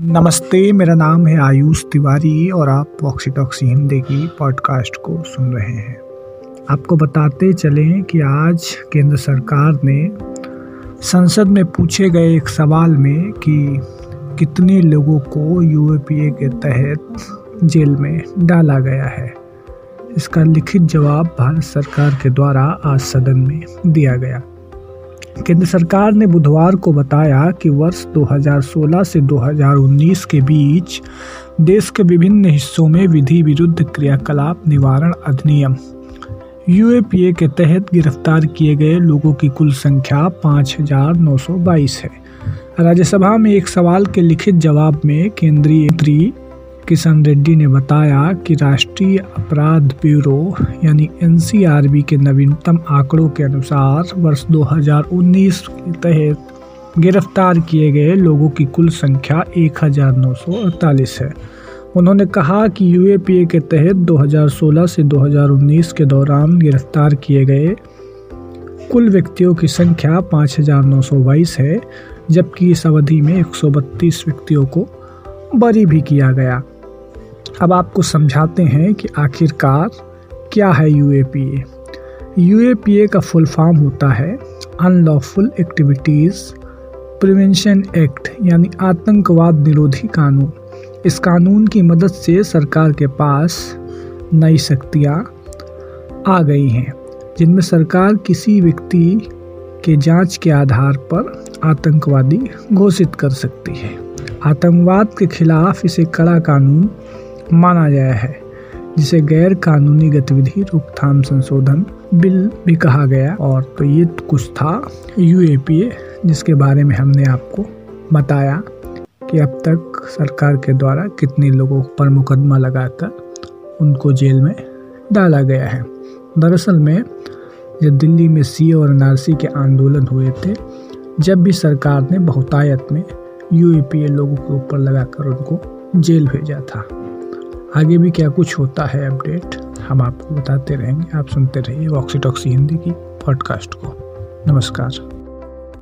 नमस्ते, मेरा नाम है आयुष तिवारी और आप वॉक्सीटॉक्सी हिंदी की पॉडकास्ट को सुन रहे हैं। आपको बताते चलें कि आज केंद्र सरकार ने संसद में पूछे गए एक सवाल में कि कितने लोगों को यूएपीए के तहत जेल में डाला गया है। इसका लिखित जवाब भारत सरकार के द्वारा आज सदन में दिया गया। केंद्र सरकार ने बुधवार को बताया कि वर्ष 2016 से 2019 के बीच देश के विभिन्न हिस्सों में विधि विरुद्ध क्रियाकलाप निवारण अधिनियम यूएपीए के तहत गिरफ़्तार किए गए लोगों की कुल संख्या 5,922 है। राज्यसभा में एक सवाल के लिखित जवाब में केंद्रीय मंत्री किशन रेड्डी ने बताया कि राष्ट्रीय अपराध ब्यूरो, यानी एनसीआरबी के नवीनतम आंकड़ों के अनुसार वर्ष 2019 के तहत गिरफ़्तार किए गए लोगों की कुल संख्या एक हज़ार नौ सौ अड़तालीस है। उन्होंने कहा कि यूएपीए के तहत 2016 से 2019 के दौरान गिरफ़्तार किए गए कुल व्यक्तियों की संख्या पाँच हज़ार नौ सौ बाईस है, जबकि इस अवधि में 132 व्यक्तियों को बरी भी किया गया। अब आपको समझाते हैं कि आखिरकार क्या है यू ए का फुल फॉर्म होता है अनलॉफुल एक्टिविटीज़ प्रिवेंशन एक्ट यानी आतंकवाद निरोधी कानून। इस कानून की मदद से सरकार के पास नई शक्तियाँ आ गई हैं, जिनमें सरकार किसी व्यक्ति के जाँच के आधार पर आतंकवादी घोषित कर सकती है। आतंकवाद के खिलाफ इसे कड़ा कानून माना गया है, जिसे गैर कानूनी गतिविधि रोकथाम संशोधन बिल भी कहा गया। और तो ये कुछ था यूएपीए जिसके बारे में हमने आपको बताया कि अब तक सरकार के द्वारा कितने लोगों पर मुकदमा लगाकर उनको जेल में डाला गया है। दरअसल में जब दिल्ली में सी और एनआरसी के आंदोलन हुए थे, जब भी सरकार ने बहुतायत में यूएपीए लोगों के ऊपर लगाकर उनको जेल भेजा था। आगे भी क्या कुछ होता है अपडेट, हम आपको बताते रहेंगे। आप सुनते रहिए ऑक्सीटॉक्सी हिंदी की पॉडकास्ट को। नमस्कार।